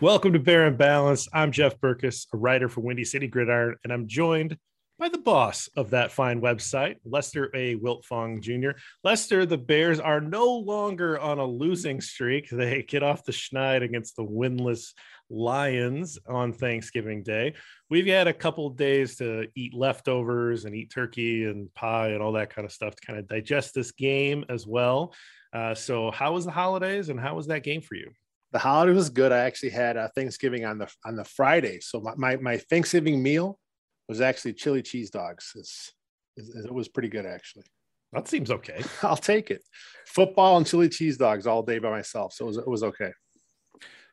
Welcome to Bear and Balance. I'm Jeff Berckes, a writer for Windy City Gridiron, and I'm joined by the boss of that fine website, Lester A. Wiltfong Jr. Lester, the Bears are no longer on a losing streak. They get off the schneid against the winless Lions on Thanksgiving Day. We've had a couple days to eat leftovers and eat turkey and pie and all that kind of stuff to kind of digest this game as well. Uh, so, how was the holidays and how was that game for you? the holiday was good. I actually had a Thanksgiving on the on the Friday, so my my, my Thanksgiving meal was actually chili cheese dogs. It's, it was pretty good actually. That seems okay. I'll take it. Football and chili cheese dogs all day by myself, so it was it was okay.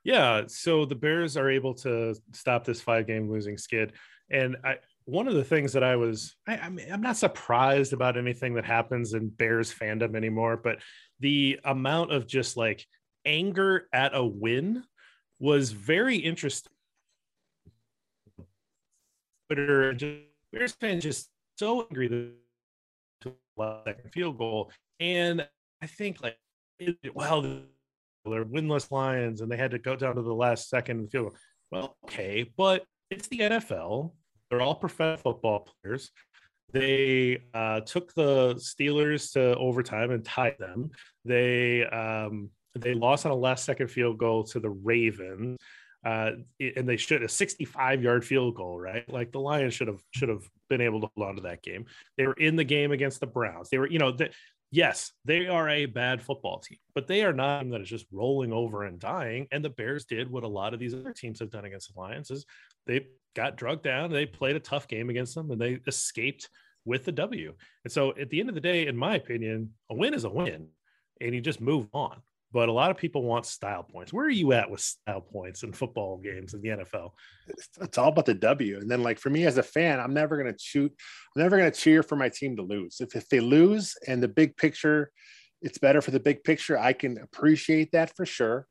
Yeah, so the Bears are able to stop this five game losing skid, and I one of the things that I was I, I mean, I'm not surprised about anything that happens in Bears fandom anymore, but the amount of just like anger at a win was very interesting. Twitter and just Bears fans just so angry that field goal, and I think like well they're winless Lions and they had to go down to the last second and field. Well, okay, but it's the NFL. They're all professional football players. They uh, took the Steelers to overtime and tied them. They um, they lost on a last second field goal to the Ravens. Uh, and they should a 65 yard field goal, right? Like the Lions should have should have been able to hold on to that game. They were in the game against the Browns. They were, you know, the, yes, they are a bad football team, but they are not that is just rolling over and dying. And the Bears did what a lot of these other teams have done against the Lions is they got drugged down, they played a tough game against them, and they escaped with the W. And so at the end of the day, in my opinion, a win is a win, and you just move on but a lot of people want style points. Where are you at with style points in football games in the NFL? It's, all about the W. And then, like for me as a fan, I'm never going to shoot. I'm never going to cheer for my team to lose. If if they lose and the big picture, it's better for the big picture. I can appreciate that for sure.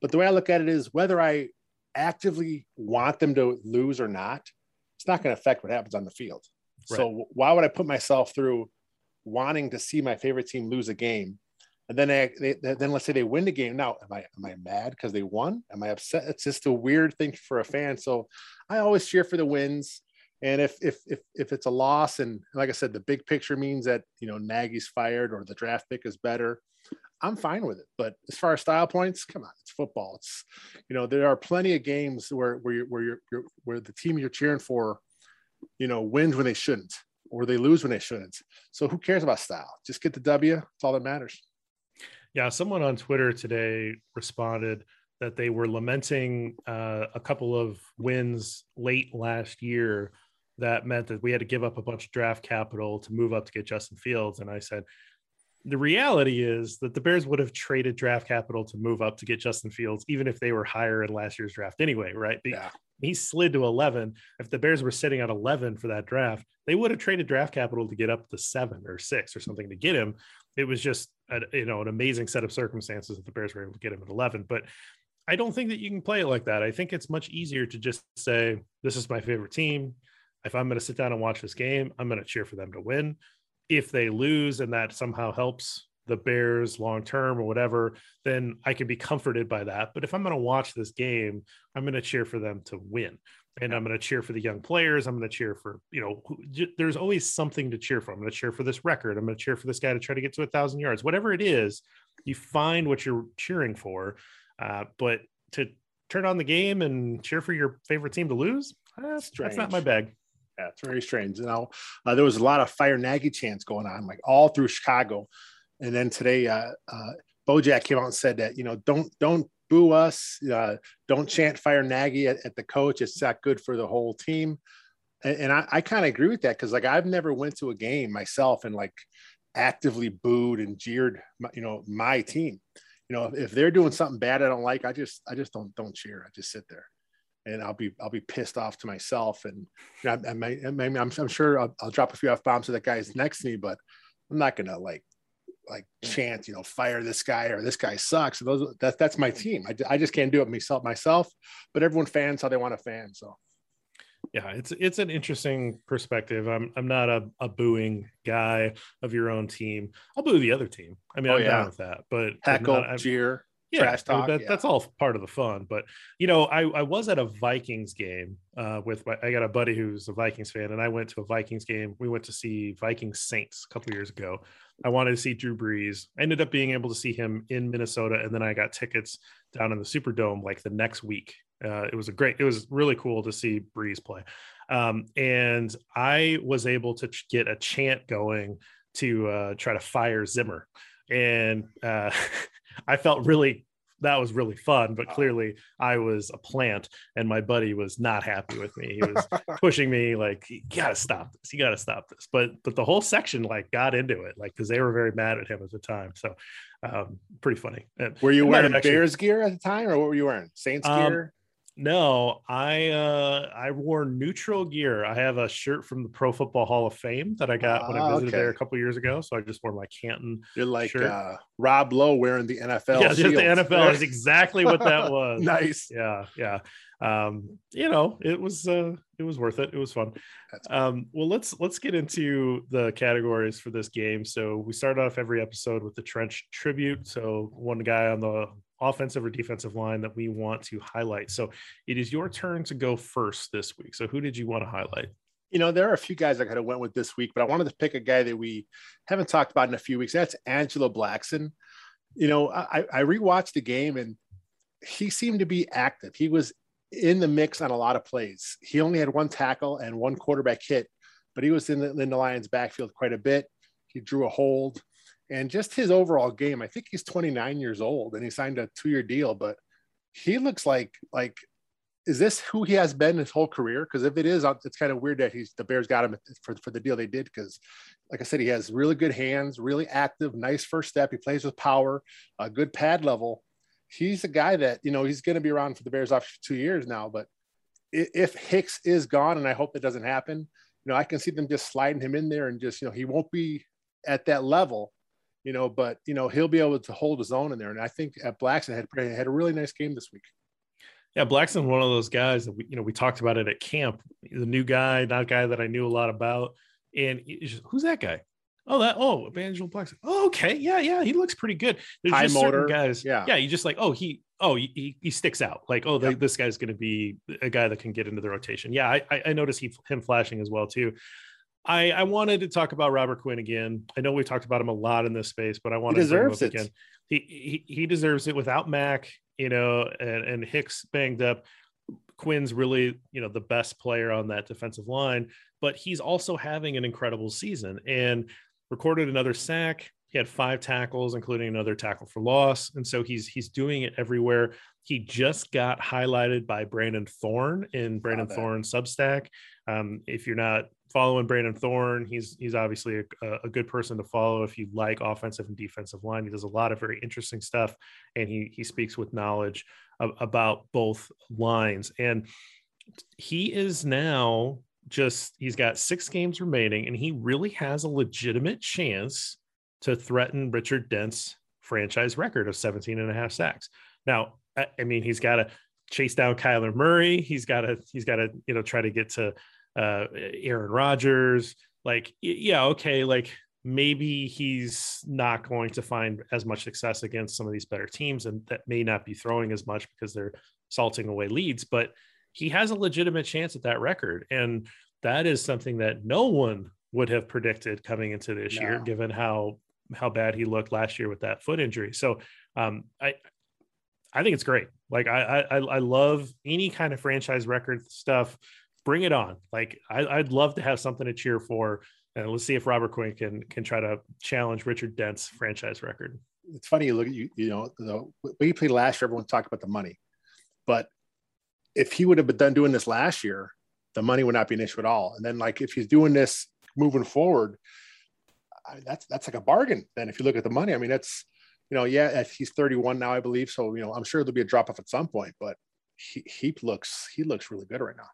But the way I look at it is whether I actively want them to lose or not, it's not going to affect what happens on the field. Right. So why would I put myself through wanting to see my favorite team lose a game and then they, then let's say they win the game. Now, am I am I mad because they won? Am I upset? It's just a weird thing for a fan. So I always cheer for the wins. And if if if if it's a loss, and like I said, the big picture means that you know Nagy's fired or the draft pick is better, I'm fine with it. But as far as style points, come on, it's football. It's you know there are plenty of games where where you're, where you're, you're where the team you're cheering for, you know, wins when they shouldn't or they lose when they shouldn't. So who cares about style? Just get the W. It's all that matters. Yeah, someone on Twitter today responded that they were lamenting uh, a couple of wins late last year that meant that we had to give up a bunch of draft capital to move up to get Justin Fields. And I said, the reality is that the Bears would have traded draft capital to move up to get Justin Fields, even if they were higher in last year's draft anyway, right? Yeah. He slid to 11. If the Bears were sitting at 11 for that draft, they would have traded draft capital to get up to seven or six or something to get him it was just a, you know an amazing set of circumstances that the Bears were able to get him at 11. But I don't think that you can play it like that. I think it's much easier to just say this is my favorite team. If I'm going to sit down and watch this game, I'm going to cheer for them to win. If they lose and that somehow helps the Bears long term or whatever, then I can be comforted by that. But if I'm going to watch this game, I'm going to cheer for them to win and I'm going to cheer for the young players. I'm going to cheer for, you know, there's always something to cheer for. I'm going to cheer for this record. I'm going to cheer for this guy to try to get to a thousand yards, whatever it is, you find what you're cheering for. Uh, but to turn on the game and cheer for your favorite team to lose, that's, that's not my bag. Yeah, it's very strange. You know, uh, there was a lot of fire Nagy chants going on, like all through Chicago. And then today, uh, uh, Bojack came out and said that, you know, don't, don't boo us. Uh, don't chant fire Nagy at, at, the coach. It's not good for the whole team. And, and I, I kind of agree with that because like I've never went to a game myself and like actively booed and jeered, my, you know, my team. You know, if, they're doing something bad I don't like, I just I just don't don't cheer. I just sit there and I'll be I'll be pissed off to myself. And you know, I, I, I may, I'm, I'm sure I'll, I'll drop a few f bombs to that guy's next to me, but I'm not gonna like like chant, you know, fire this guy or this guy sucks. those that, that's my team. I, I just can't do it myself myself, but everyone fans how they want to fan. So yeah, it's it's an interesting perspective. I'm I'm not a, a booing guy of your own team. I'll boo the other team. I mean, oh, I'm yeah. down with that. But heckle, not, jeer, yeah, trash talk. That, yeah. That's all part of the fun. But you know, I, I was at a Vikings game uh, with my. I got a buddy who's a Vikings fan, and I went to a Vikings game. We went to see Vikings Saints a couple years ago. I wanted to see Drew Brees. I ended up being able to see him in Minnesota, and then I got tickets down in the Superdome like the next week. Uh, it was a great. It was really cool to see Brees play, um, and I was able to ch- get a chant going to uh, try to fire Zimmer, and uh, I felt really that was really fun but clearly i was a plant and my buddy was not happy with me. He was pushing me like you gotta stop this. You gotta stop this. But but the whole section like got into it like because they were very mad at him at the time. So um pretty funny. And, were you wearing actually, bears gear at the time or what were you wearing? Saints um, gear no, I uh I wore neutral gear. I have a shirt from the Pro Football Hall of Fame that I got when I ah, visited okay. there a couple years ago. So I just wore my Canton. You're like uh Rob Lowe wearing the NFL. Yeah, just the NFL is exactly what that was. nice. Yeah, yeah. Um, you know, it was uh it was worth it. It was fun. Um, well let's let's get into the categories for this game. So we start off every episode with the trench tribute. So one guy on the offensive or defensive line that we want to highlight. So it is your turn to go first this week. So who did you want to highlight? You know, there are a few guys I kind of went with this week, but I wanted to pick a guy that we haven't talked about in a few weeks. That's Angelo Blackson. You know, I, I rewatched the game and he seemed to be active. He was in the mix on a lot of plays. He only had one tackle and one quarterback hit, but he was in the, in the Lions backfield quite a bit. He drew a hold and just his overall game. I think he's 29 years old and he signed a two year deal, but he looks like like is this who he has been his whole career? Because if it is, it's kind of weird that he's the Bears got him for, for the deal they did. Because, like I said, he has really good hands, really active, nice first step. He plays with power, a good pad level. He's a guy that you know he's going to be around for the Bears after two years now. But if Hicks is gone, and I hope that doesn't happen, you know I can see them just sliding him in there and just you know he won't be at that level you know, but you know he'll be able to hold his own in there. And I think at Blackson had had a really nice game this week. Yeah, Blackson, one of those guys that we, you know, we talked about it at camp. The new guy, not a guy that I knew a lot about. And just, who's that guy? Oh, that oh, Evangel Blackson. Oh, okay, yeah, yeah, he looks pretty good. There's High just motor, guys. Yeah, yeah. You just like, oh, he, oh, he, he sticks out. Like, oh, this guy's going to be a guy that can get into the rotation. Yeah, I, I noticed he him flashing as well too. I, I wanted to talk about Robert Quinn again. I know we talked about him a lot in this space, but I want to deserves it again. He, he he deserves it without Mack, you know, and, and Hicks banged up. Quinn's really, you know, the best player on that defensive line, but he's also having an incredible season and recorded another sack. He had five tackles, including another tackle for loss, and so he's he's doing it everywhere. He just got highlighted by Brandon Thorn in Brandon Thorn Substack. Um, if you're not following Brandon Thorn. He's he's obviously a, a, good person to follow if you like offensive and defensive line. He does a lot of very interesting stuff, and he he speaks with knowledge of, about both lines. And he is now just he's got six games remaining, and he really has a legitimate chance to threaten Richard Dent's franchise record of 17 and a half sacks. Now, I, I mean, he's got to chase down Kyler Murray. He's got to he's got to you know try to get to uh, Aaron Rodgers. Like, yeah, okay, like maybe he's not going to find as much success against some of these better teams, and that may not be throwing as much because they're salting away leads. But he has a legitimate chance at that record, and that is something that no one would have predicted coming into this no. year, given how how bad he looked last year with that foot injury. So, um, I I think it's great. Like I, I I love any kind of franchise record stuff bring it on. Like I, would love to have something to cheer for. And let's see if Robert Quinn can can try to challenge Richard Dent's franchise record. It's funny you look at you, you know, the way played last year, everyone talked about the money. But if he would have been done doing this last year, the money would not be an issue at all. And then like if he's doing this moving forward, I, that's that's like a bargain. Then if you look at the money, I mean that's you know, yeah, uh, he's 31 now, I believe. So, you know, I'm sure there'll be a drop off at some point, but he, he looks he looks really good right now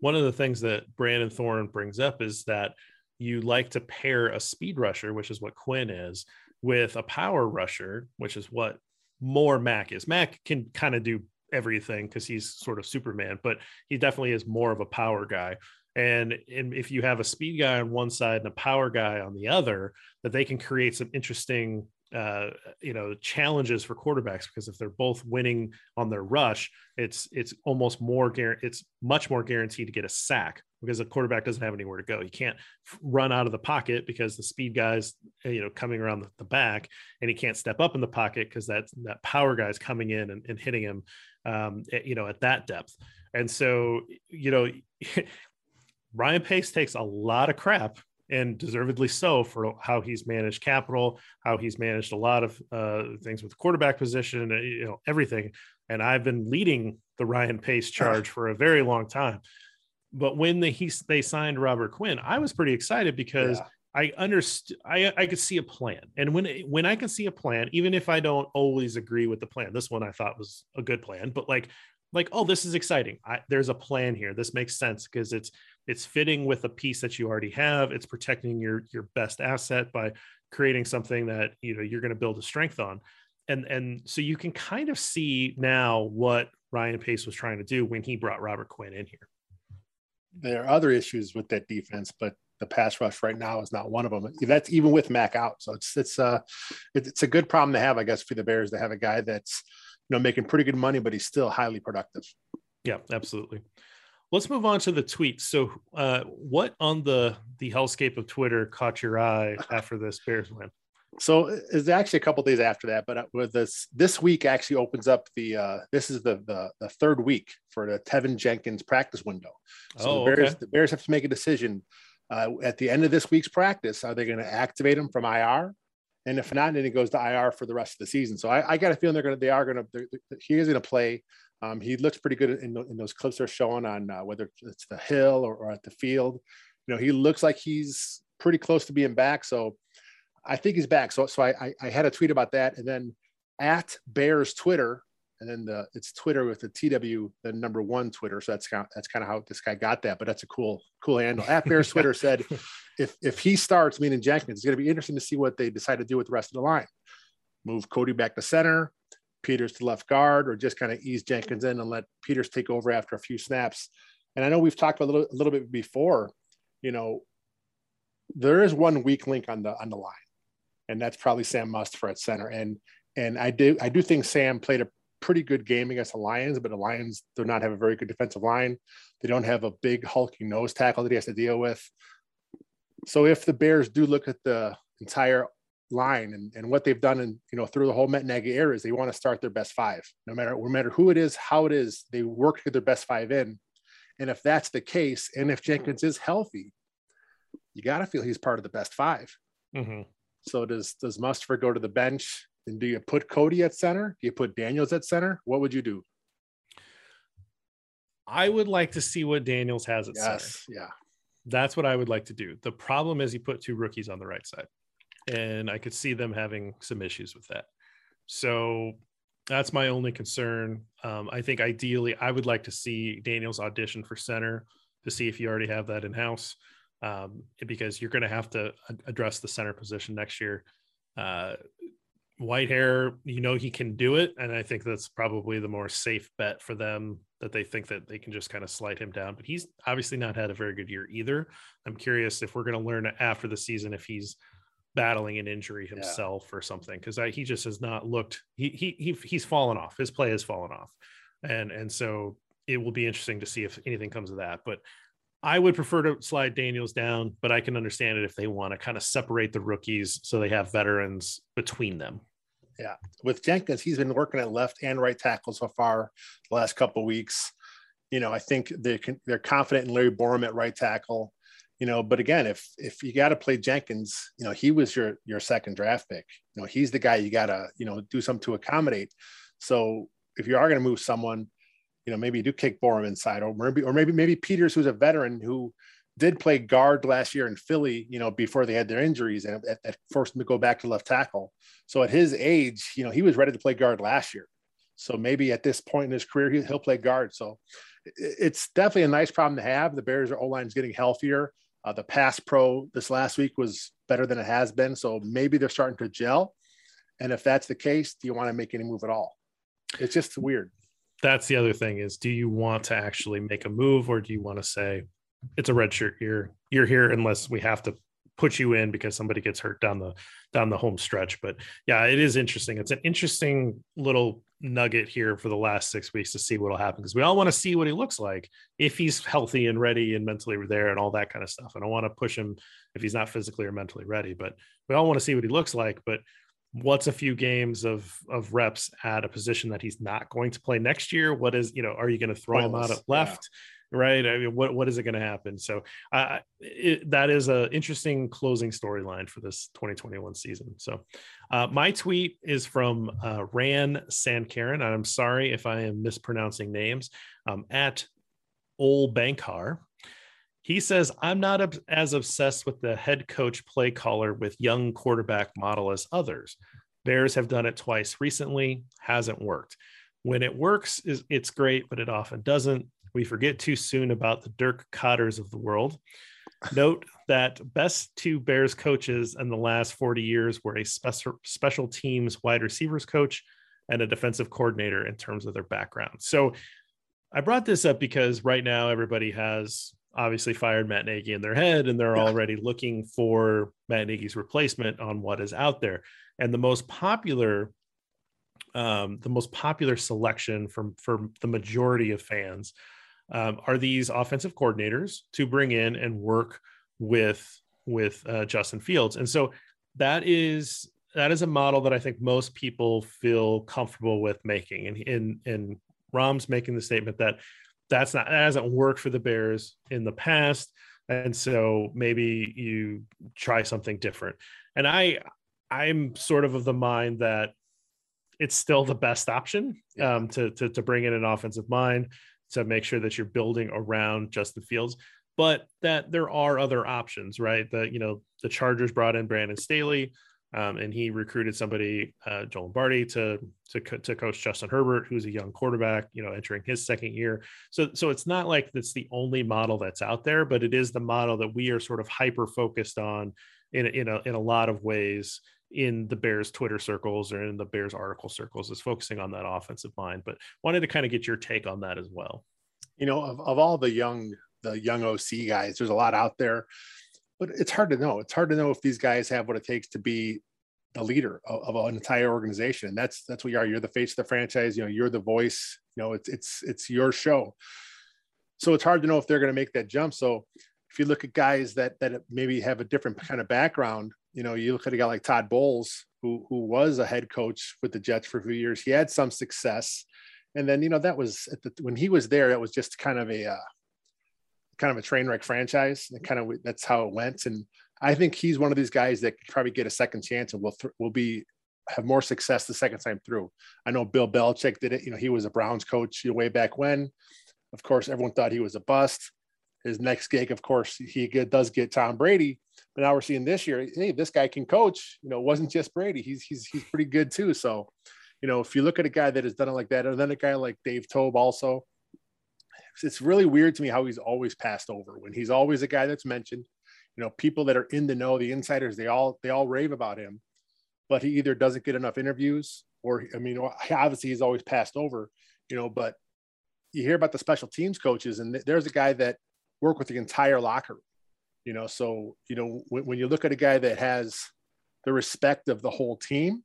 one of the things that Brandon Thorn brings up is that you like to pair a speed rusher, which is what Quinn is, with a power rusher, which is what more Mack is. Mack can kind of do everything because he's sort of Superman, but he definitely is more of a power guy. And, and if you have a speed guy on one side and a power guy on the other, that they can create some interesting uh, you know challenges for quarterbacks because if they're both winning on their rush, it's it's almost more it's much more guaranteed to get a sack because the quarterback doesn't have anywhere to go. He can't run out of the pocket because the speed guys you know coming around the, back, and he can't step up in the pocket because that that power guy is coming in and, and hitting him, um, at, you know, at that depth. And so you know. Ryan Pace takes a lot of crap and deservedly so for how he's managed capital, how he's managed a lot of uh, things with the quarterback position, uh, you know, everything. And I've been leading the Ryan Pace charge for a very long time. But when they he, they signed Robert Quinn, I was pretty excited because yeah. I understood I, I could see a plan. And when when I can see a plan, even if I don't always agree with the plan, this one I thought was a good plan, but like like oh this is exciting I, there's a plan here this makes sense because it's it's fitting with a piece that you already have. It's protecting your your best asset by creating something that you know you're going to build a strength on. And and so you can kind of see now what ryan pace was trying to do when he brought robert quinn in here. There are other issues with that defense but the pass rush right now is not one of them. That's even with mack out. So it's it's uh it's a good problem to have i guess for the bears to have a guy that's you know making pretty good money but he's still highly productive. Yeah absolutely let's move on to the tweets. So, uh, what on the the hellscape of Twitter caught your eye after this Bears win? So it's actually a couple days after that, but uh, with this this week actually opens up the uh, this is the, the the third week for the Teven Jenkins practice window. So oh, the Bears okay. the Bears have to make a decision uh, at the end of this week's practice. Are they going to activate him from IR? And if not, then he goes to IR for the rest of the season. So I, I got a feeling they're going to they are going to he is going to play. Um, he looks pretty good in, in those clips they're showing on uh, whether it's the hill or, or, at the field. You know, he looks like he's pretty close to being back. So I think he's back. So, so I, I had a tweet about that. And then at Bears Twitter, and then the it's Twitter with the TW, the number one Twitter. So that's kind of, that's kind of how this guy got that. But that's a cool cool handle. At Bears Twitter said, if if he starts, meaning Jenkins, it's going to be interesting to see what they decide to do with the rest of the line. Move Cody back to center, Peters to left guard or just kind of ease Jenkins in and let Peters take over after a few snaps. And I know we've talked a little, a little bit before, you know, there is one weak link on the on the line, and that's probably Sam Mustipher at center. And and I do I do think Sam played a pretty good game against the Lions, but the Lions do not have a very good defensive line. They don't have a big hulking nose tackle that he has to deal with. So if the Bears do look at the entire line and, and what they've done and you know through the whole Matt Nagy era is they want to start their best five. No matter no matter who it is how it is they work to get their best five in. And if that's the case and if Jenkins is healthy you got to feel he's part of the best 5 mm-hmm. so does does Mustipher go to the bench and do you put Cody at center? Do you put Daniels at center? What would you do? I would like to see what Daniels has at yes, center. yeah. That's what I would like to do. The problem is he put two rookies on the right side and I could see them having some issues with that. So that's my only concern. Um, I think ideally, I would like to see Daniels audition for center to see if you already have that in house, um, because you're going to have to address the center position next year. Uh, Whitehair, you know he can do it, and I think that's probably the more safe bet for them that they think that they can just kind of slide him down. But he's obviously not had a very good year either. I'm curious if we're going to learn after the season if he's battling an injury himself yeah. or something because he just has not looked he, he he he's fallen off his play has fallen off and and so it will be interesting to see if anything comes of that but I would prefer to slide Daniels down, but I can understand it if they want to kind of separate the rookies so they have veterans between them. Yeah, with Jenkins, he's been working at left and right tackle so far the last couple weeks. You know, I think they they're confident in Larry Borom at right tackle you know but again if if you got to play jenkins you know he was your your second draft pick. You know he's the guy you got to you know do something to accommodate. So if you are going to move someone you know maybe you do kick Borom inside or maybe or maybe maybe peters who's a veteran who did play guard last year in philly you know before they had their injuries and that forced him to go back to left tackle. So at his age you know he was ready to play guard last year. So maybe at this point in his career he'll play guard. So it's definitely a nice problem to have. The bears are o line is getting healthier uh, the pass pro this last week was better than it has been. So maybe they're starting to gel. And if that's the case, do you want to make any move at all? It's just weird. that's the other thing is do you want to actually make a move or do you want to say it's a red shirt year you're here unless we have to put you in because somebody gets hurt down the down the home stretch but yeah it is interesting it's an interesting little nugget here for the last six weeks to see what'll happen because we all want to see what he looks like if he's healthy and ready and mentally there and all that kind of stuff. And I don't want to push him if he's not physically or mentally ready, but we all want to see what he looks like. But what's a few games of of reps at a position that he's not going to play next year? What is you know? Are you going to throw him out at left? Yeah. Right. I mean, what what is it going to happen? So uh, it, that is an interesting closing storyline for this 2021 season. So uh, my tweet is from uh, Ran Sankaren. I'm sorry if I am mispronouncing names. Um, at Ol Bankar. He says, I'm not as obsessed with the head coach play caller with young quarterback model as others. Bears have done it twice recently, hasn't worked. When it works, it's great, but it often doesn't. We forget too soon about the Dirk Koetters of the world. Note that best two Bears coaches in the last 40 years were a special special teams wide receivers coach and a defensive coordinator in terms of their background. So I brought this up because right now everybody has obviously fired Matt Nagy in their head and they're yeah. already looking for Matt Nagy's replacement on what is out there. And the most popular um, the most popular selection from for the majority of fans um, are these offensive coordinators to bring in and work with with uh, Justin Fields. And so that is that is a model that I think most people feel comfortable with making. And in in Rahm's making the statement that that's not that hasn't worked for the Bears in the past, and so maybe you try something different. And I I'm sort of of the mind that it's still the best option um, to, to to bring in an offensive mind to make sure that you're building around Justin Fields, but that there are other options, right? That you know the Chargers brought in Brandon Staley. Um, and he recruited somebody, uh, Joe Lombardi, to, to to coach Justin Herbert, who's a young quarterback, you know, entering his second year. So so it's not like that's the only model that's out there, but it is the model that we are sort of hyper focused on in in a in a lot of ways in the Bears Twitter circles or in the Bears article circles is focusing on that offensive line. But wanted to kind of get your take on that as well. You know, of, of all the young the young OC guys, there's a lot out there but it's hard to know. It's hard to know if these guys have what it takes to be the leader of, of, an entire organization. And that's that's what you are. You're the face of the franchise. You know, you're the voice. You know, it's it's it's your show. So it's hard to know if they're going to make that jump. So if you look at guys that that maybe have a different kind of background, you know, you look at a guy like Todd Bowles, who who was a head coach with the Jets for a few years. He had some success, and then you know that was the, when he was there. That was just kind of a uh, kind of a train wreck franchise. And kind of that's how it went. And I think he's one of these guys that could probably get a second chance and will th- will be have more success the second time through. I know Bill Belichick did it. You know, he was a Browns coach way back when. Of course, everyone thought he was a bust. His next gig, of course, he does get Tom Brady. But now we're seeing this year, hey, this guy can coach. You know, it wasn't just Brady. He's he's he's pretty good too. So, you know, if you look at a guy that has done it like that, and then a guy like Dave Toub also, it's really weird to me how he's always passed over when he's always a guy that's mentioned. You know, people that are in the know, the insiders, they all they all rave about him, but he either doesn't get enough interviews or I mean, obviously he's always passed over. You know, but you hear about the special teams coaches, and there's a guy that worked with the entire locker room. You know, so you know when, when you look at a guy that has the respect of the whole team,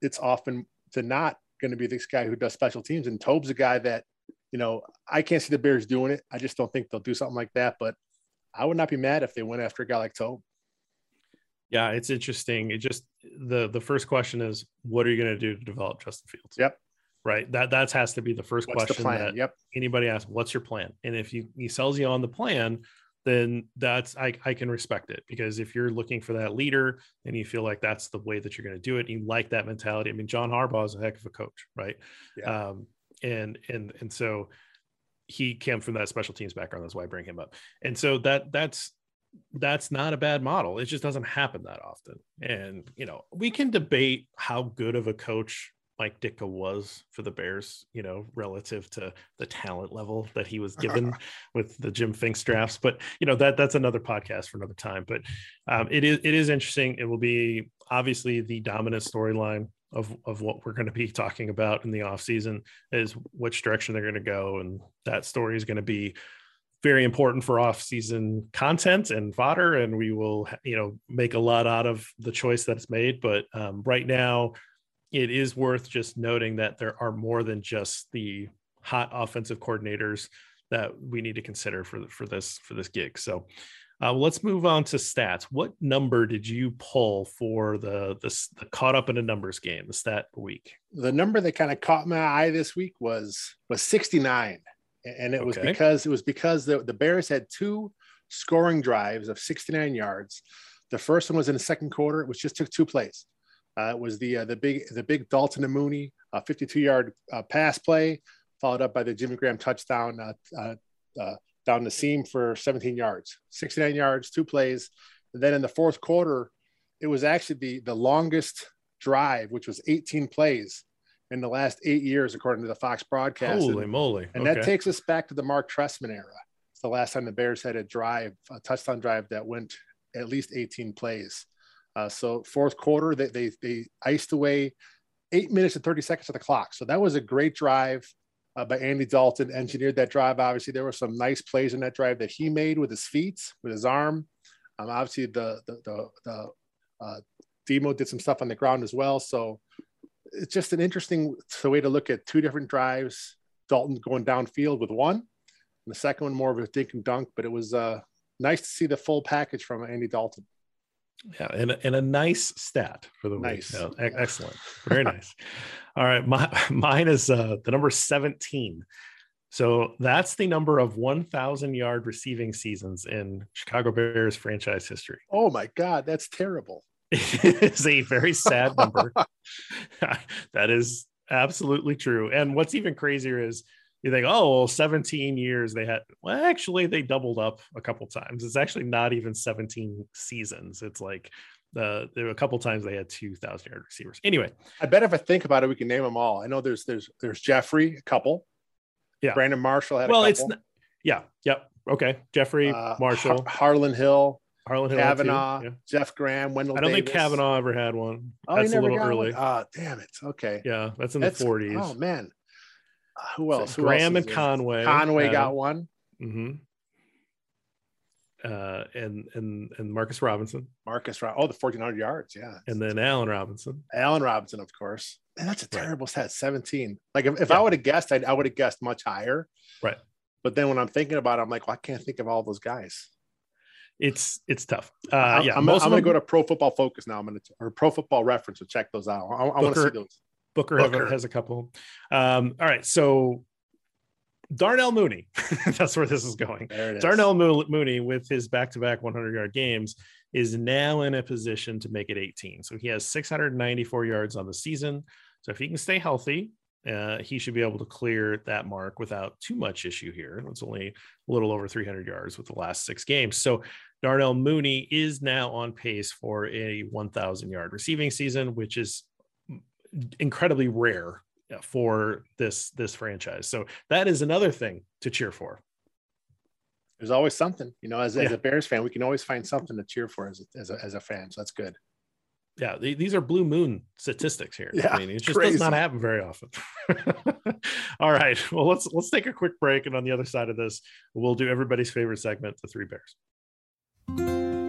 it's often to not going to be this guy who does special teams. And Toub's a guy that you know, I can't see the Bears doing it. I just don't think they'll do something like that. But I would not be mad if they went after a guy like Toub. Yeah, it's interesting. It just the the first question is, what are you going to do to develop Justin Fields? Yep. Right. That that has to be the first What's question the that yep. anybody asks. What's your plan? And if you he sells you on the plan, then that's I, I can respect it because if you're looking for that leader and you feel like that's the way that you're going to do it, you like that mentality. I mean, John Harbaugh is a heck of a coach, right? Yeah. Um, and and and so he came from that special teams background. That's why I bring him up. And so that that's that's not a bad model. It just doesn't happen that often. And you know, we can debate how good of a coach Mike Ditka was for the Bears, you know, relative to the talent level that he was given with the Jim Finks drafts. But you know, that that's another podcast for another time. But um, it is it is interesting. It will be obviously the dominant storyline of of what we're going to be talking about in the off season is which direction they're going to go, and that story is going to be very important for off season content and fodder, and we will you know make a lot out of the choice that's made. But um, right now, it is worth just noting that there are more than just the hot offensive coordinators that we need to consider for for this for this gig. So uh, let's move on to stats. What number did you pull for the, the, the caught up in a numbers game, the stat week? The number that kind of caught my eye this week was was 69, and it was okay. because it was because the, the Bears had two scoring drives of 69 yards. The first one was in the second quarter, which just took two plays. Uh, it was the uh, the big the big Dalton and Mooney 52 yard uh, pass play, followed up by the Jimmy Graham touchdown uh, uh, uh, down the seam for 17 yards, 69 yards, two plays. And then in the fourth quarter, it was actually the, the longest drive, which was 18 plays in the last eight years, according to the Fox broadcast. Holy and, moly. And okay. that takes us back to the Mark Trestman era. It's the last time the Bears had a drive, a touchdown drive that went at least 18 plays. Uh, so fourth quarter, they, they, they iced away eight minutes and 30 seconds of the clock. So that was a great drive uh, by Andy Dalton, engineered that drive. Obviously, there were some nice plays in that drive that he made with his feet, with his arm. Um, obviously, the the the, the uh, Demo did some stuff on the ground as well. So it's just an interesting way to look at two different drives. Dalton going downfield with one, and the second one more of a dink and dunk. But it was uh, nice to see the full package from Andy Dalton. Yeah, and, and a nice stat for the nice. week. Excellent. Very nice. All right. My, mine is uh, the number 17. So that's the number of 1,000 yard receiving seasons in Chicago Bears franchise history. Oh my God, that's terrible. It is a very sad number. that is absolutely true. And what's even crazier is you think, oh, well, 17 years they had. Well, actually, they doubled up a couple times. It's actually not even 17 seasons. It's like uh, there were a couple times they had 2,000 yard receivers. Anyway, I bet if I think about it, we can name them all. I know there's there's there's Jeffery, a couple. Yeah. Brandon Marshall had. Well, it's not, yeah, yep, okay. Jeffery uh, Marshall, Har- Harlan Hill. Harlan Hill, Kavanaugh, yeah. Jeff Graham, Wendell. I don't Davis. think Kavanaugh ever had one. Oh, that's a little early. Ah, oh, damn it. Okay. Yeah, that's in that's, the 40s. Oh man, who else? So who Graham else and Conway. Conway got one. Mm-hmm. Uh, and and and Marcus Robinson. Marcus, oh, the fourteen hundred yards, yeah. And then Allen Robinson. Allen Robinson, of course. And that's a terrible right. stat. Seventeen. Like if, if yeah. I would have guessed, I'd, I would have guessed much higher. Right. But then when I'm thinking about it, I'm like, well, I can't think of all those guys. It's it's tough. Uh, yeah, I'm, I'm, I'm going to go to Pro Football Focus now. I'm going to or Pro Football Reference to check those out. I, I want to see those. Booker, Booker. has a couple. Um, all right, so Darnell Mooney, that's where this is going. Darnell Mooney, with his back-to-back 100-yard games, is now in a position to make it 18. So he has 694 yards on the season. So if he can stay healthy, uh, he should be able to clear that mark without too much issue here. It's only a little over 300 yards with the last six games. So Darnell Mooney is now on pace for a 1,000 yard receiving season, which is incredibly rare uh, for this this franchise. So that is another thing to cheer for. There's always something, you know, as, yeah. as a Bears fan, we can always find something to cheer for as a, as a, as a fan. So that's good. Yeah, these are blue moon statistics here. Yeah, I mean, it just crazy. does not happen very often. All right, well let's let's take a quick break, and on the other side of this, we'll do everybody's favorite segment, the Three Bears.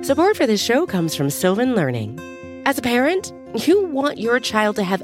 Support for this show comes from Sylvan Learning. As a parent, you want your child to have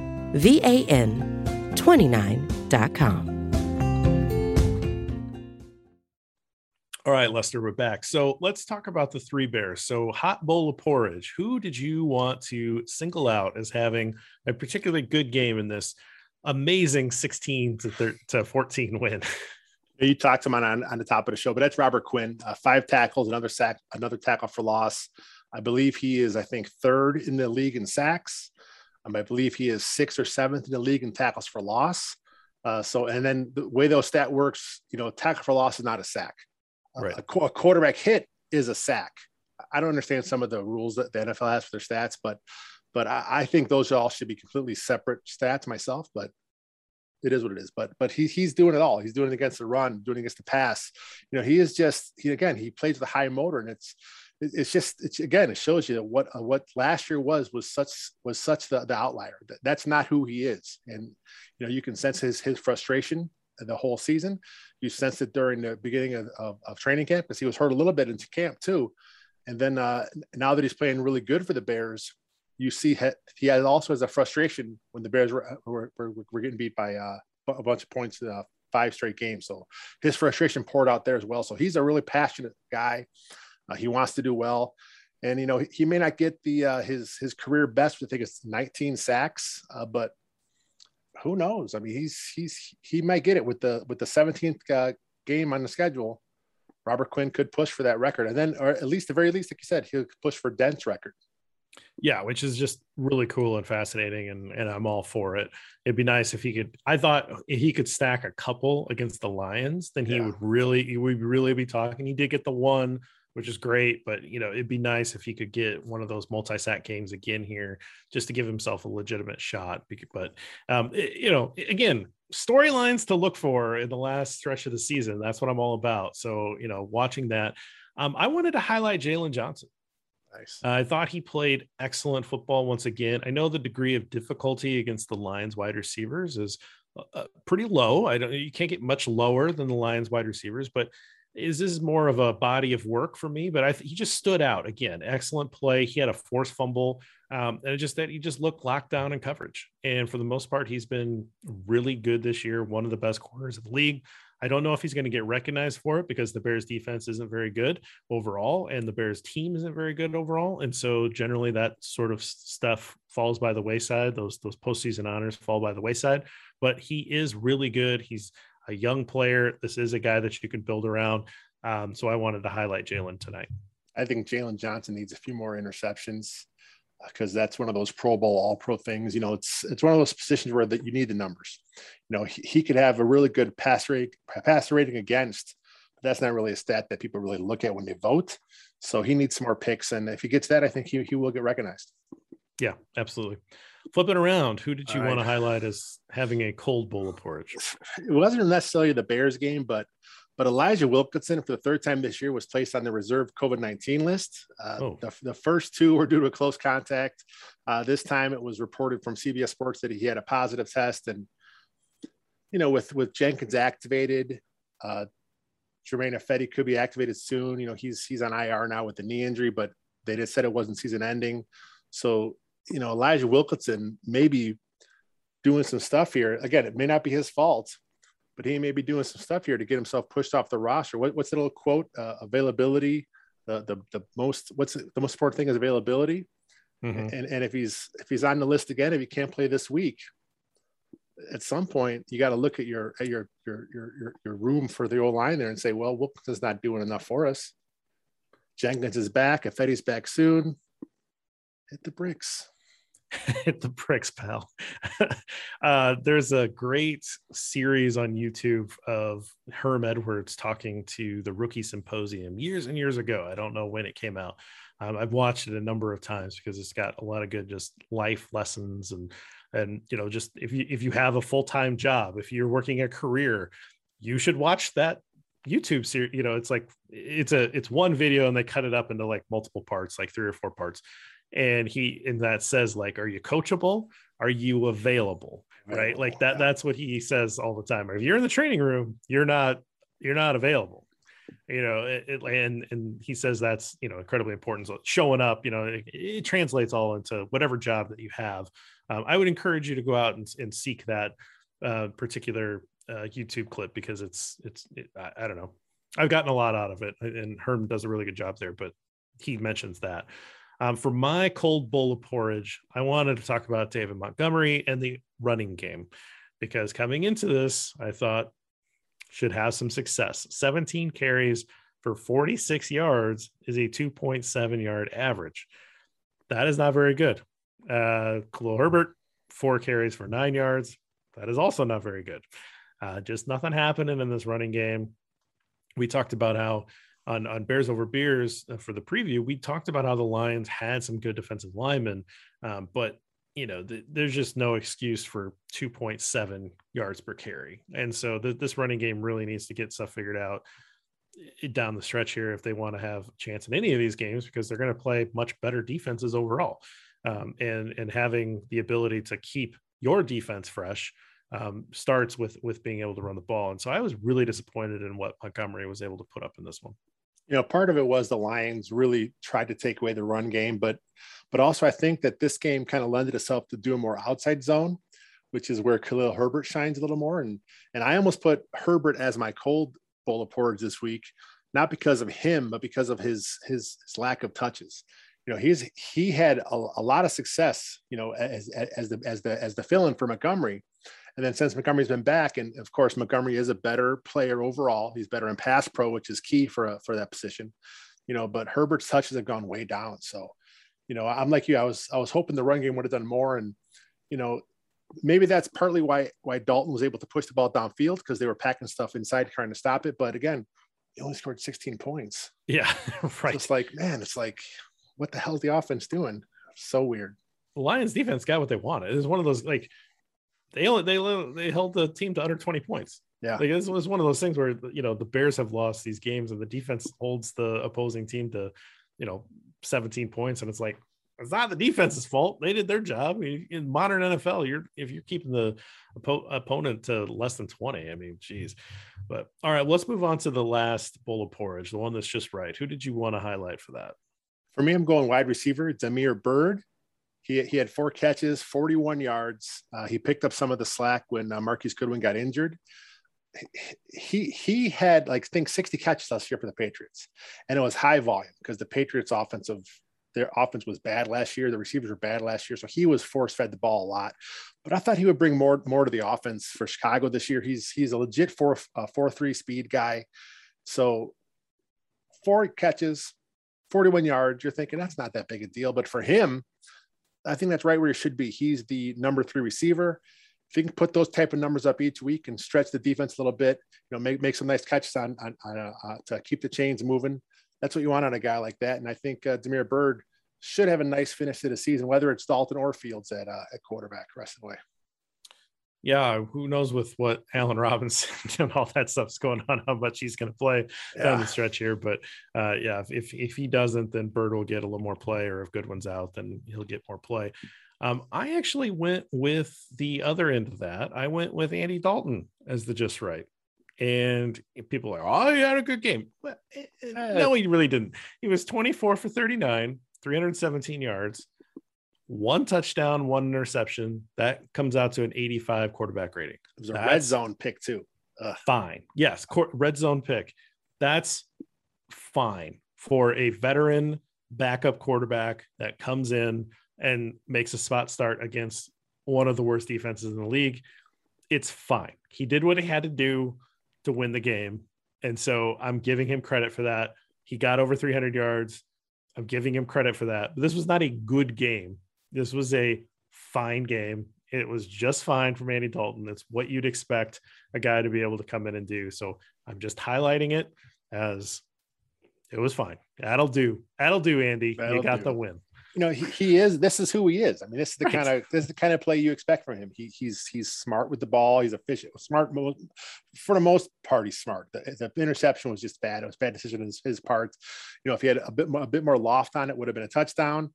VAN29.com. All right, Lester, we're back. So let's talk about the three bears. So, hot bowl of porridge. Who did you want to single out as having a particularly good game in this amazing 16 to, 13, to 14 win? You talked him on, on, on the top of the show, but that's Robert Quinn. Uh, five tackles, another sack, another tackle for loss. I believe he is, I think, third in the league in sacks. Um, I believe he is sixth or seventh in the league in tackles for loss. Uh, so, and then the way those stat works, you know, tackle for loss is not a sack. Right. A, a, quarterback hit is a sack. I don't understand some of the rules that the NFL has for their stats, but but I, I think those all should be completely separate stats myself. But it is what it is. But but he, he's doing it all. He's doing it against the run, doing it against the pass. You know, he is just he again he plays with a high motor, and it's it's just it's again it shows you that what uh, what last year was was such was such the, the outlier. That, that's not who he is, and you know you can sense his his frustration the whole season. You sensed it during the beginning of, of, of training camp because he was hurt a little bit into camp too. And then uh, now that he's playing really good for the Bears, you see he has also has a frustration when the Bears were, were, were, getting beat by uh, a bunch of points uh, five straight games. So his frustration poured out there as well. So he's a really passionate guy. Uh, he wants to do well. And you know he may not get the uh, his his career best. I think it's 19 sacks, uh, but who knows? I mean, he's he's he might get it with the with the 17th uh, game on the schedule. Robert Quinn could push for that record, and then, or at least the very least, like you said, he'll push for Dent's record. Yeah, which is just really cool and fascinating, and and I'm all for it. It'd be nice if he could. I thought he could stack a couple against the Lions, then he yeah. would really, he would really be talking. He did get the one which is great. But you know, it'd be nice if he could get one of those multi-sack games again here, just to give himself a legitimate shot. But um, it, you know, again, storylines to look for in the last stretch of the season. That's what I'm all about. So you know, watching that, um, I wanted to highlight Jaylon Johnson. Nice. Uh, I thought he played excellent football once again. I know the degree of difficulty against the Lions wide receivers is uh, uh pretty low. I don't. You can't get much lower than the Lions wide receivers, but is this more of a body of work for me, but I th- he just stood out again. Excellent play. He had a forced fumble, um, and it just that he just looked locked down in coverage. And for the most part, he's been really good this year. One of the best corners of the league. I don't know if he's going to get recognized for it because the Bears defense isn't very good overall, and the Bears team isn't very good overall. And so generally, that sort of stuff falls by the wayside. Those those postseason honors fall by the wayside. But he is really good. He's a young player. This is a guy that you can build around. Um, so I wanted to highlight Jaylon tonight. I think Jaylon Johnson needs a few more interceptions because uh, that's one of those Pro Bowl, All Pro things. You know, it's it's one of those positions where that you need the numbers. You know, he, he could have a really good pass rate, pass rating against, but that's not really a stat that people really look at when they vote. So he needs some more picks, and if he gets that, I think he he will get recognized. Yeah, absolutely Flipping around. Who did you want to highlight as having a cold bowl of porridge? It wasn't necessarily the Bears game, but but Elijah Wilkinson for the third time this year was placed on the reserve COVID nineteen list. Uh, oh. the, the, first two were due to a close contact. Uh, this time it was reported from CBS Sports that he had a positive test, and you know with with Jenkins activated. Uh, Germain Ifedi could be activated soon. You know, he's he's on IR now with the knee injury, but they just said it wasn't season ending. So you know, Elijah Wilkinson may be doing some stuff here. Again, it may not be his fault, but he may be doing some stuff here to get himself pushed off the roster. What, what's the little quote? Uh, availability. The, the the most what's the most important thing is availability. Mm-hmm. And and if he's if he's on the list again, if he can't play this week, at some point you got to look at your at your, your your your your room for the old line there and say, well, Wilkinson's not doing enough for us. Jenkins is back. Ifedi's back soon. Hit the bricks. Hit the bricks, pal. uh, there's a great series on YouTube of Herm Edwards talking to the Rookie Symposium years and years ago. I don't know when it came out. Um, I've watched it a number of times because it's got a lot of good just life lessons and and you know just if you if you have a full time job, if you're working a career, you should watch that YouTube series. You know, it's like it's a it's one video and they cut it up into like multiple parts, like three or four parts and he and that says like are you coachable are you available right like that that's what he says all the time if you're in the training room you're not you're not available you know it, it, and and he says that's you know incredibly important so showing up you know it, it, translates all into whatever job that you have um, I would encourage you to go out and, and seek that uh, particular uh, YouTube clip because it's it's it, I, I, don't know. I've gotten a lot out of it, and Herm does a really good job there. But he mentions that. Um, for my cold bowl of porridge, I wanted to talk about David Montgomery and the running game because coming into this, I thought should have some success. 17 carries for 46 yards is a 2.7 yard average. That is not very good. Uh, Khalil Herbert, four carries for nine yards. That is also not very good. Uh, just nothing happening in this running game. We talked about how on, on Bears over Beers uh, for the preview, we talked about how the Lions had some good defensive linemen, um, but you know, the, there's just no excuse for 2.7 yards per carry. And so the, this running game really needs to get stuff figured out eh, down the stretch here if they want to have a chance in any of these games because they're going to play much better defenses overall. Um, and and having the ability to keep your defense fresh um, starts with with being able to run the ball. And so I was really disappointed in what Montgomery was able to put up in this one. You know, part of it was the Lions really tried to take away the run game, but but also I think that this game kind of lended itself to do a more outside zone, which is where Khalil Herbert shines a little more. And and I almost put Herbert as my cold bowl of porridge this week, not because of him, but because of his his, his lack of touches you know he's he had a, a, lot of success you know as as the as the as the fill-in for Montgomery and then since Montgomery's been back, and of course Montgomery is a better player overall. He's better in pass pro, which is key for a, for that position. You know, but Herbert's touches have gone way down. So, you know, I'm like you. I was I was hoping the run game would have done more, and you know, maybe that's partly why why Dalton was able to push the ball downfield because they were packing stuff inside trying to stop it. But again, he only scored 16 points. Yeah, right. So it's like, man, it's like, what the hell is the offense doing? So weird. The Lions defense got what they wanted. It was one of those like they only they they held the team to under 20 points. Yeah. Like this was one of those things where you know the Bears have lost these games and the defense holds the opposing team to, you know, 17 points. And it's like it's not the defense's fault. They did their job. In modern NFL, you're if you're keeping the oppo- opponent to less than 20, I mean, geez. But all right, let's move on to the last bowl of porridge, the one that's just right. Who did you want to highlight for that? For me, I'm going wide receiver, Damiere Byrd. He, he had four catches, 41 yards. Uh, he picked up some of the slack when uh, Marquise Goodwin got injured. He he had like I think 60 catches last year for the Patriots, and it was high volume because the Patriots' offensive their offense was bad last year. The receivers were bad last year, so he was force fed the ball a lot. But I thought he would bring more more to the offense for Chicago this year. He's he's a legit four uh, four three speed guy. So four catches, 41 yards. You're thinking that's not that big a deal, but for him, I think that's right where he should be. He's the number three receiver. If he can put those type of numbers up each week and stretch the defense a little bit, you know, make make some nice catches on, on, on uh, uh, to keep the chains moving. That's what you want on a guy like that. And I think uh, Damiere Byrd should have a nice finish to the season, whether it's Dalton or Fields at uh, at quarterback rest of the way yeah, who knows with what Allen Robinson and all that stuff's going on, how much he's going to play yeah. down the stretch here. But uh, yeah, if, if he doesn't, then Byrd will get a little more play, or if Goodwin's out, then he'll get more play. Um, I actually went with the other end of that. I went with Andy Dalton as the just right. And people are, oh, he had a good game. Well, eh, eh, no, he really didn't. He was 24 for 39, 317 yards one touchdown, one interception. That comes out to an 85 quarterback rating. It was a That's red zone pick, too. Ugh. Fine. Yes, red zone pick. That's fine for a veteran backup quarterback that comes in and makes a spot start against one of the worst defenses in the league. It's fine. He did what he had to do to win the game. And so I'm giving him credit for that. He got over 300 yards. I'm giving him credit for that. But this was not a good game this was a fine game. It was just fine from Andy Dalton. It's what you'd expect a guy to be able to come in and do. So I'm just highlighting it as it was fine. That'll do. That'll do, Andy. That'll you got do. the win. You know, he, he is. This is who he is. I mean, this is the right. kind of this is the kind of play you expect from him. He, he's he's smart with the ball. He's efficient. Smart for the most part. He's smart. The, the interception was just bad. It was bad decision on his, his part. You know, if he had a bit more, a bit more loft on it, would have been a touchdown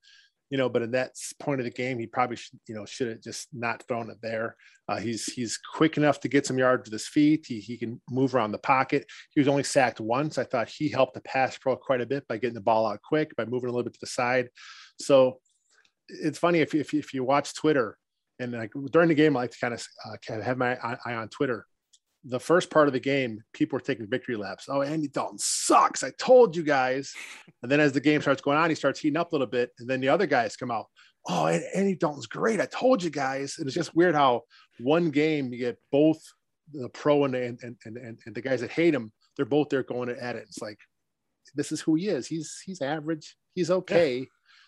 you know, but in that point of the game, he probably should, you know, should have just not thrown it there. Uh, he's he's quick enough to get some yards with his feet. He, he can move around the pocket. He was only sacked once. I thought he helped the pass pro quite a bit by getting the ball out quick, by moving a little bit to the side. So it's funny if if, if you watch Twitter and like during the game, I like to kind of uh, have my eye on Twitter. The first part of the game, people were taking victory laps. Oh, Andy Dalton sucks. I told you guys. And then as the game starts going on, he starts heating up a little bit. And then the other guys come out. Oh, Andy Dalton's great. I told you guys. And it's just weird how one game you get both the pro and, and, and, and, and the guys that hate him, they're both there going at it. It's like, this is who he is. He's, he's average. He's okay. Yeah.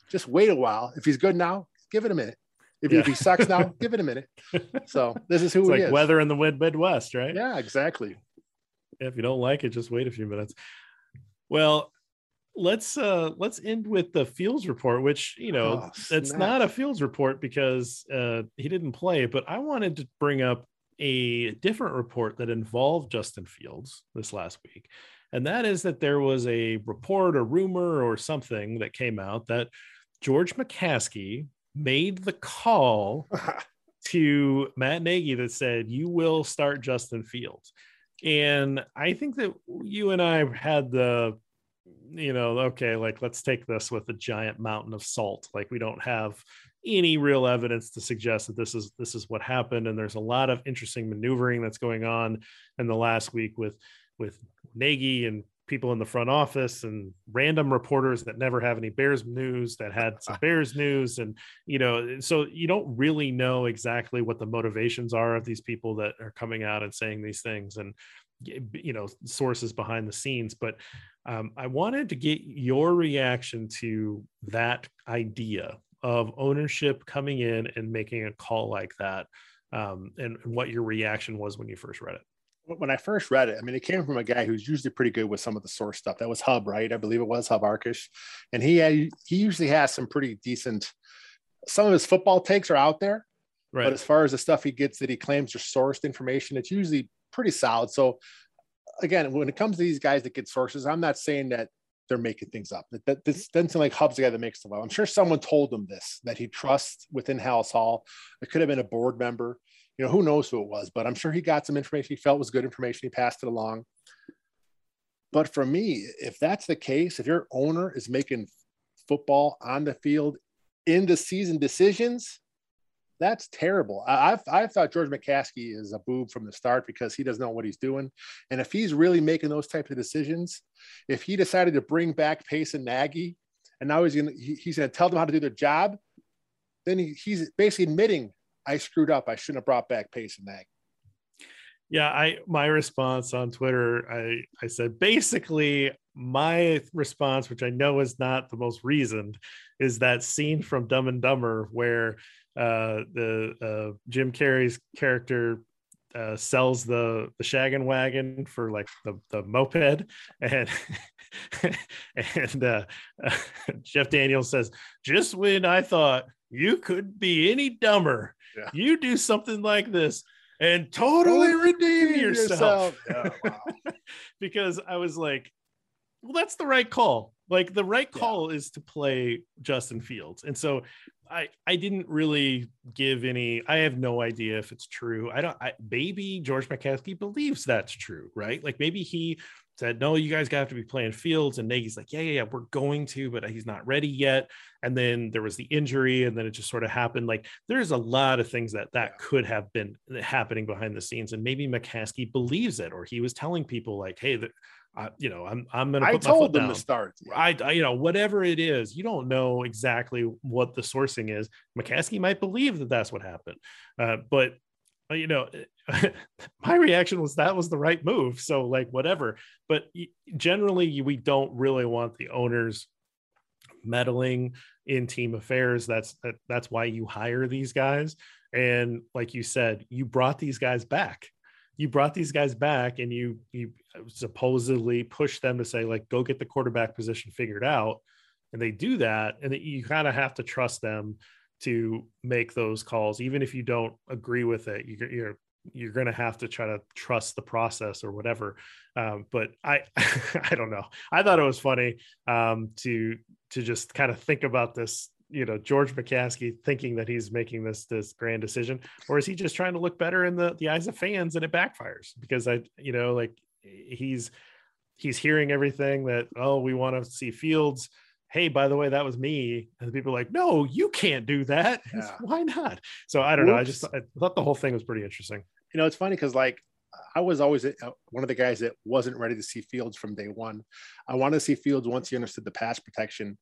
Just wait a while. If he's good now, give it a minute. If, yeah. if he sucks now, give it a minute. So this is who it's like is. Weather in the Midwest, right? Yeah, exactly. If you don't like it, just wait a few minutes. Well, let's uh let's end with the Fields report, which you know oh, it's not a Fields report because uh he didn't play, but I wanted to bring up a different report that involved Justin Fields this last week. And that is that there was a report, a rumor, or something that came out that George McCaskey made the call to Matt Nagy that said, You will start Justin Fields. And I think that you and I had the, you know, okay, like let's take this with a giant mountain of salt. Like we don't have any real evidence to suggest that this is this is what happened. And there's a lot of interesting maneuvering that's going on in the last week with with Nagy and people in the front office and random reporters that never have any Bears news that had some Bears news. And, you know, so you don't really know exactly what the motivations are of these people that are coming out and saying these things and, you know, sources behind the scenes. But um, I wanted to get your reaction to that idea of ownership coming in and making a call like that um, and, and what your reaction was when you first read it when I first read it, I mean, it came from a guy who's usually pretty good with some of the source stuff. That was Hub, right? I believe it was Hub Arkush, and he had, he usually has some pretty decent. Some of his football takes are out there, right. but as far as the stuff he gets that he claims are sourced information, it's usually pretty solid. So, again, when it comes to these guys that get sources, I'm not saying that they're making things up. That, that this doesn't seem like Hub's the guy that makes the well. I'm sure someone told him this that he trusts within Halas Hall. It could have been a board member you know, who knows who it was, but I'm sure he got some information he felt was good information. He passed it along. But for me, if that's the case, if your owner is making football on the field in the season decisions, that's terrible. I've, I've thought George McCaskey is a boob from the start because he doesn't know what he's doing. And if he's really making those types of decisions, if he decided to bring back Pace and Nagy, and now he's going to, he's going to tell them how to do their job, then he, he's basically admitting I screwed up. I shouldn't have brought back Pace and Mag. Yeah, I my response on Twitter, I I said basically my response, which I know is not the most reasoned, is that scene from Dumb and Dumber where uh, the uh, Jim Carrey's character uh, sells the the shaggin wagon for like the, the moped and and uh, Jeff Daniels says just when I thought you could be any dumber yeah. you do something like this and totally redeem yourself, yourself. Yeah, wow. because I was like well that's the right call like the right call yeah. is to play Justin Fields and so I I didn't really give any. I have no idea if it's true. I don't. I, maybe George McCaskey believes that's true, right? Like maybe he said, "No, you guys got to be playing Fields," and Nagy's like, "Yeah, yeah, yeah, we're going to, but he's not ready yet." And then there was the injury, and then it just sort of happened. Like there's a lot of things that that could have been happening behind the scenes, and maybe McCaskey believes it, or he was telling people like, "Hey, the, I, you know, I'm I'm gonna. I told them down. to start. I, I, you know, whatever it is, you don't know exactly what the sourcing is. McCaskey might believe that that's what happened, uh, but you know, my reaction was that was the right move. So like whatever. But generally, we don't really want the owners meddling in team affairs. That's that, that's why you hire these guys. And like you said, you brought these guys back you brought these guys back and you you supposedly push them to say like go get the quarterback position figured out and they do that and you kind of have to trust them to make those calls. Even if you don't agree with it you're you're, you're going to have to try to trust the process or whatever. Um, but i i don't know. I thought it was funny um, to to just kind of think about this you know George McCaskey thinking that he's making this this grand decision, or is he just trying to look better in the the eyes of fans and it backfires? Because I you know like he's he's hearing everything that oh we want to see Fields hey, by the way, that was me. And people are like, no, you can't do that. Yeah. Why not? So I don't Oops. know. I just I thought the whole thing was pretty interesting. You know, it's funny because like I was always uh, one of the guys that wasn't ready to see Fields from day one. I wanted to see Fields once he understood the pass protection.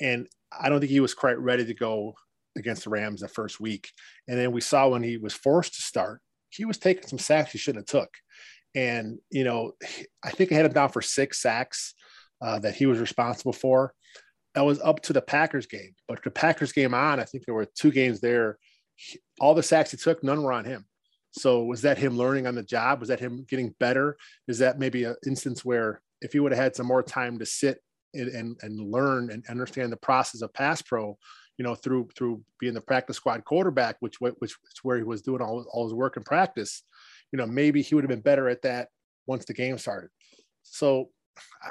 And I don't think he was quite ready to go against the Rams the first week. And then we saw when he was forced to start, he was taking some sacks he shouldn't have took. And, you know, I think I had him down for six sacks uh, that he was responsible for. That was up to the Packers game. But the Packers game on, I think there were two games there. All the sacks he took, none were on him. So was that him learning on the job? Was that him getting better? Is that maybe an instance where if he would have had some more time to sit and, and, and learn and understand the process of pass pro, you know, through through being the practice squad quarterback, which which, which is where he was doing all, all his work in practice, you know, maybe he would have been better at that once the game started. So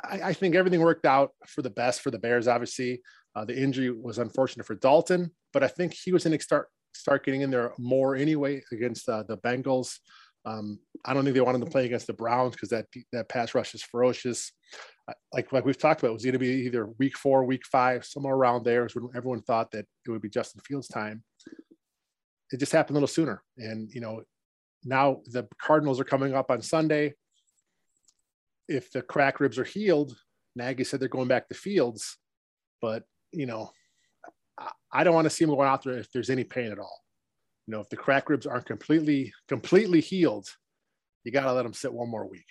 I, I think everything worked out for the best for the Bears. Obviously, uh, the injury was unfortunate for Dalton, but I think he was going to start start getting in there more anyway against uh, the Bengals. Um, I don't think they wanted to play against the Browns because that that pass rush is ferocious. Like like we've talked about, it was going to be either week four, week five, somewhere around there is when everyone thought that it would be Justin Fields' time. It just happened a little sooner, and you know, now the Cardinals are coming up on Sunday. If the crack ribs are healed, Nagy said they're going back to Fields, but you know, I don't want to see him going out there if there's any pain at all. You know, if the crack ribs aren't completely completely healed, you got to let him sit one more week.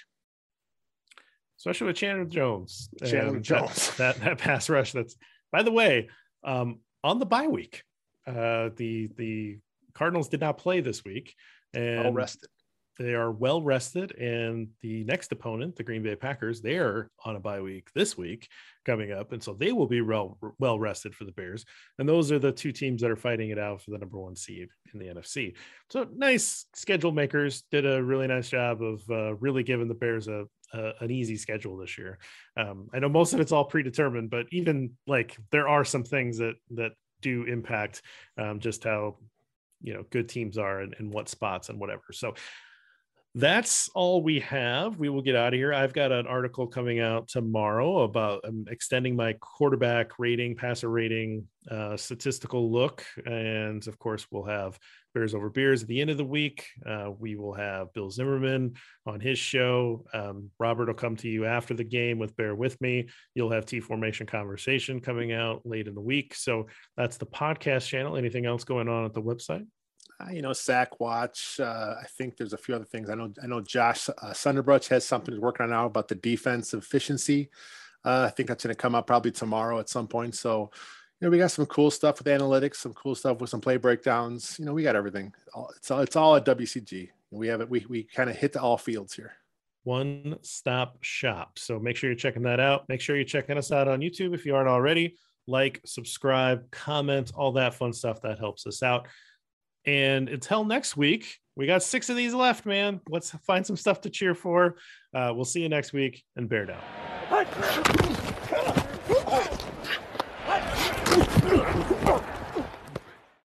Especially with Chandler Jones. Chandler Jones. That, that, that pass rush. That's by the way, um, on the bye week, uh, the the Cardinals did not play this week, and well rested they are well rested and the next opponent the green bay packers they're on a bye week this week coming up and so they will be well well rested for the bears and those are the two teams that are fighting it out for the number one seed in the nfc so nice schedule makers did a really nice job of uh, really giving the bears a, a, an easy schedule this year. Um, i know most of it's all predetermined but even like there are some things that that do impact um, just how you know good teams are and, and what spots and whatever. So that's all we have. We will get out of here. I've got an article coming out tomorrow about um, extending my quarterback rating, passer rating, uh, statistical look. And of course, we'll have Bears Over Beers at the end of the week. Uh, we will have Bill Zimmerman on his show. Um, Robert will come to you after the game with Bear With Me. You'll have T Formation Conversation coming out late in the week. So that's the podcast channel. Anything else going on at the website? Uh, you know, Sack Watch. Uh, I think there's a few other things. I know. I know Josh uh, Sunderbruch has something he's working on now about the defensive efficiency. Uh, I think that's going to come up probably tomorrow at some point. So, you know, we got some cool stuff with analytics, some cool stuff with some play breakdowns. You know, we got everything. It's all it's all at WCG. We have it. We we kind of hit the all fields here. One stop shop. So make sure you're checking that out. Make sure you're checking us out on YouTube if you aren't already. Like, subscribe, comment, all that fun stuff that helps us out. And until next week, we got six of these left, man. Let's find some stuff to cheer for. Uh, we'll see you next week and bear down.